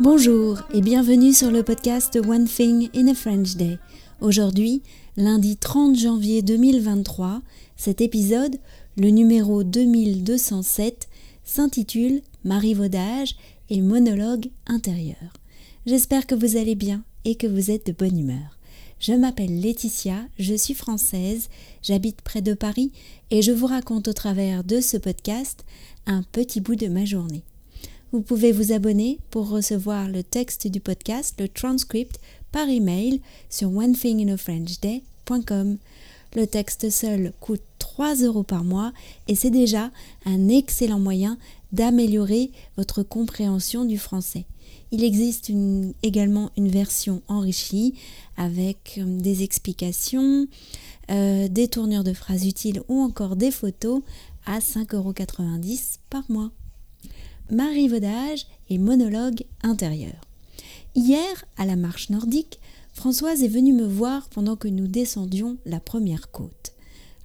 Bonjour et bienvenue sur le podcast One Thing in a French Day. Aujourd'hui, lundi 30 janvier 2023, cet épisode, le numéro 2207, s'intitule Marivaudage et monologue intérieur. J'espère que vous allez bien et que vous êtes de bonne humeur. Je m'appelle Laetitia, je suis française, j'habite près de Paris et je vous raconte au travers de ce podcast un petit bout de ma journée. Vous pouvez vous abonner pour recevoir le texte du podcast, le transcript, par email sur onethinginafrenchday.com. Le texte seul coûte 3 euros par mois et c'est déjà un excellent moyen d'améliorer votre compréhension du français. Il existe également une version enrichie avec euh, des explications, euh, des tournures de phrases utiles ou encore des photos à 5,90 euros par mois marivaudage et monologue intérieur. Hier, à la marche nordique, Françoise est venue me voir pendant que nous descendions la première côte.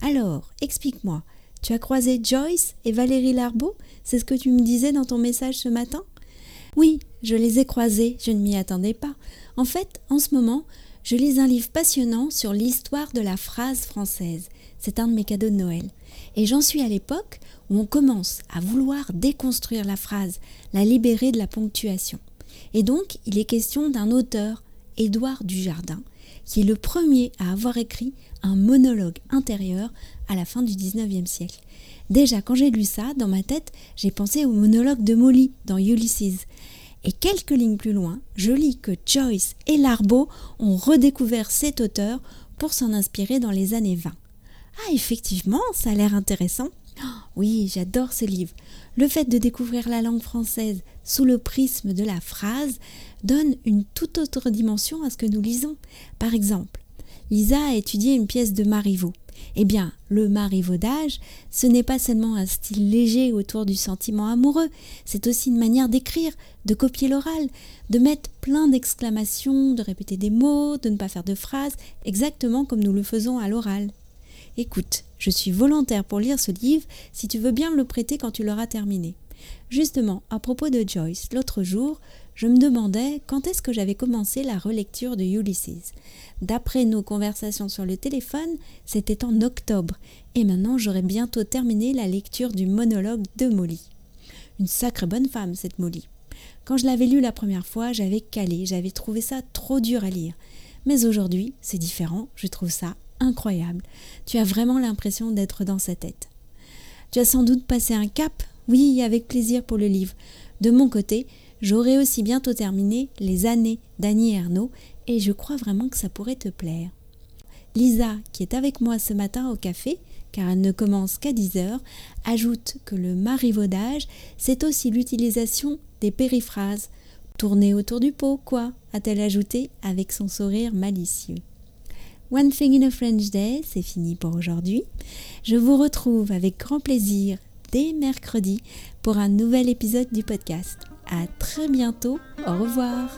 Alors, explique-moi, tu as croisé Joyce et Valérie Larbeau? C'est ce que tu me disais dans ton message ce matin? Oui, je les ai croisées, je ne m'y attendais pas. En fait, en ce moment, je lis un livre passionnant sur l'histoire de la phrase française. C'est un de mes cadeaux de Noël. Et j'en suis à l'époque où on commence à vouloir déconstruire la phrase, la libérer de la ponctuation. Et donc, il est question d'un auteur, Édouard Dujardin, qui est le premier à avoir écrit un monologue intérieur à la fin du 19e siècle. Déjà, quand j'ai lu ça, dans ma tête, j'ai pensé au monologue de Molly dans Ulysses. Et quelques lignes plus loin, je lis que Joyce et Larbeau ont redécouvert cet auteur pour s'en inspirer dans les années 20. Ah, effectivement, ça a l'air intéressant. Oui, j'adore ce livre. Le fait de découvrir la langue française sous le prisme de la phrase donne une toute autre dimension à ce que nous lisons. Par exemple, Lisa a étudié une pièce de Marivaux. Eh bien, le marivaudage, ce n'est pas seulement un style léger autour du sentiment amoureux, c'est aussi une manière d'écrire, de copier l'oral, de mettre plein d'exclamations, de répéter des mots, de ne pas faire de phrases, exactement comme nous le faisons à l'oral. Écoute, je suis volontaire pour lire ce livre si tu veux bien me le prêter quand tu l'auras terminé. Justement, à propos de Joyce, l'autre jour, je me demandais quand est-ce que j'avais commencé la relecture de Ulysses. D'après nos conversations sur le téléphone, c'était en octobre, et maintenant j'aurais bientôt terminé la lecture du monologue de Molly. Une sacrée bonne femme, cette Molly. Quand je l'avais lu la première fois, j'avais calé, j'avais trouvé ça trop dur à lire. Mais aujourd'hui, c'est différent, je trouve ça incroyable. Tu as vraiment l'impression d'être dans sa tête. Tu as sans doute passé un cap Oui, avec plaisir pour le livre. De mon côté, j'aurai aussi bientôt terminé Les années d'Annie Ernaux et je crois vraiment que ça pourrait te plaire. Lisa, qui est avec moi ce matin au café, car elle ne commence qu'à 10 heures, ajoute que le marivaudage, c'est aussi l'utilisation des périphrases. Tourner autour du pot, quoi a-t-elle ajouté avec son sourire malicieux. One Thing in a French Day, c'est fini pour aujourd'hui. Je vous retrouve avec grand plaisir dès mercredi pour un nouvel épisode du podcast. À très bientôt. Au revoir.